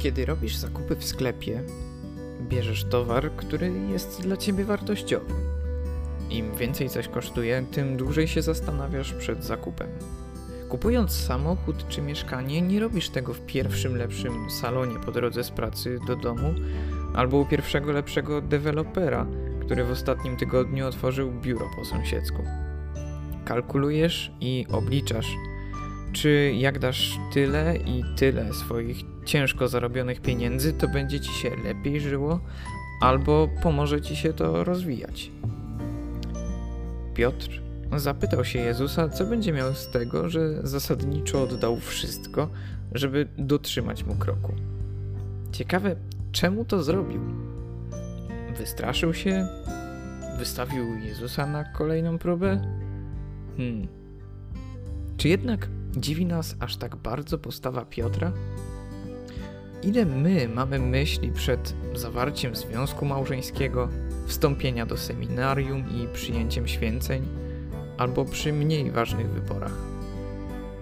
Kiedy robisz zakupy w sklepie, bierzesz towar, który jest dla ciebie wartościowy. Im więcej coś kosztuje, tym dłużej się zastanawiasz przed zakupem. Kupując samochód czy mieszkanie, nie robisz tego w pierwszym lepszym salonie po drodze z pracy do domu albo u pierwszego lepszego dewelopera, który w ostatnim tygodniu otworzył biuro po sąsiedzku. Kalkulujesz i obliczasz, czy jak dasz tyle i tyle swoich ciężko zarobionych pieniędzy, to będzie ci się lepiej żyło, albo pomoże ci się to rozwijać. Piotr zapytał się Jezusa, co będzie miał z tego, że zasadniczo oddał wszystko, żeby dotrzymać mu kroku. Ciekawe, czemu to zrobił? Wystraszył się? Wystawił Jezusa na kolejną próbę? Hmm. Czy jednak dziwi nas aż tak bardzo postawa Piotra? Ile my mamy myśli przed zawarciem związku małżeńskiego, wstąpienia do seminarium i przyjęciem święceń, albo przy mniej ważnych wyborach,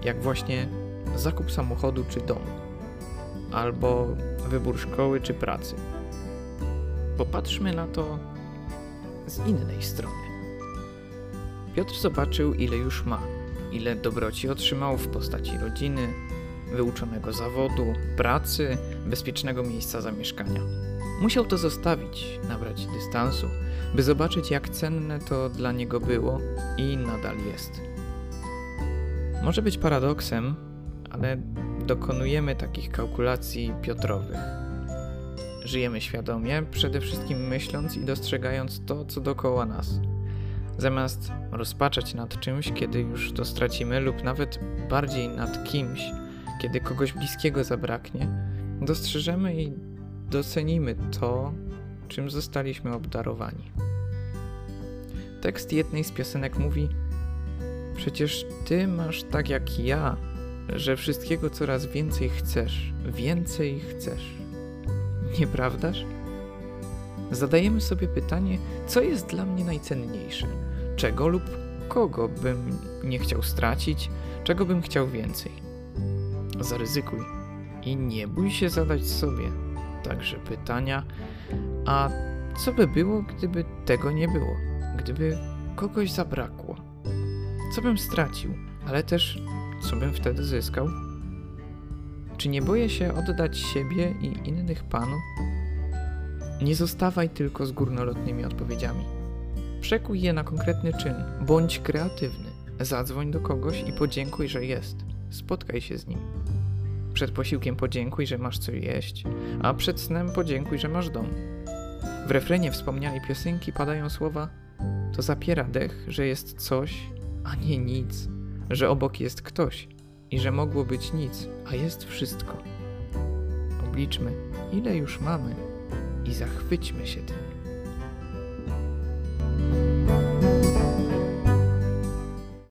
jak właśnie zakup samochodu czy domu, albo wybór szkoły czy pracy. Popatrzmy na to z innej strony. Piotr zobaczył, ile już ma, ile dobroci otrzymał w postaci rodziny, wyuczonego zawodu, pracy, bezpiecznego miejsca zamieszkania. Musiał to zostawić, nabrać dystansu, by zobaczyć, jak cenne to dla niego było i nadal jest. Może być paradoksem, ale dokonujemy takich kalkulacji Piotrowych. Żyjemy świadomie, przede wszystkim myśląc i dostrzegając to, co dookoła nas. Zamiast rozpaczać nad czymś, kiedy już to stracimy, lub nawet bardziej nad kimś, kiedy kogoś bliskiego zabraknie, dostrzeżemy i docenimy to, czym zostaliśmy obdarowani. Tekst jednej z piosenek mówi: Przecież ty masz tak jak ja, że wszystkiego coraz więcej chcesz, więcej chcesz. Nieprawdaż? Zadajemy sobie pytanie, co jest dla mnie najcenniejsze, czego lub kogo bym nie chciał stracić, czego bym chciał więcej. Zaryzykuj i nie bój się zadać sobie także pytania, a co by było, gdyby tego nie było? Gdyby kogoś zabrakło? Co bym stracił, ale też co bym wtedy zyskał? Czy nie boję się oddać siebie i innych Panu? Nie zostawaj tylko z górnolotnymi odpowiedziami. Przekuj je na konkretny czyn, bądź kreatywny. Zadzwoń do kogoś i podziękuj, że jest. Spotkaj się z nim. Przed posiłkiem podziękuj, że masz co jeść, a przed snem podziękuj, że masz dom. W refrenie wspomnianej piosenki padają słowa: To zapiera dech, że jest coś, a nie nic, że obok jest ktoś i że mogło być nic, a jest wszystko. Obliczmy, ile już mamy i zachwyćmy się tym.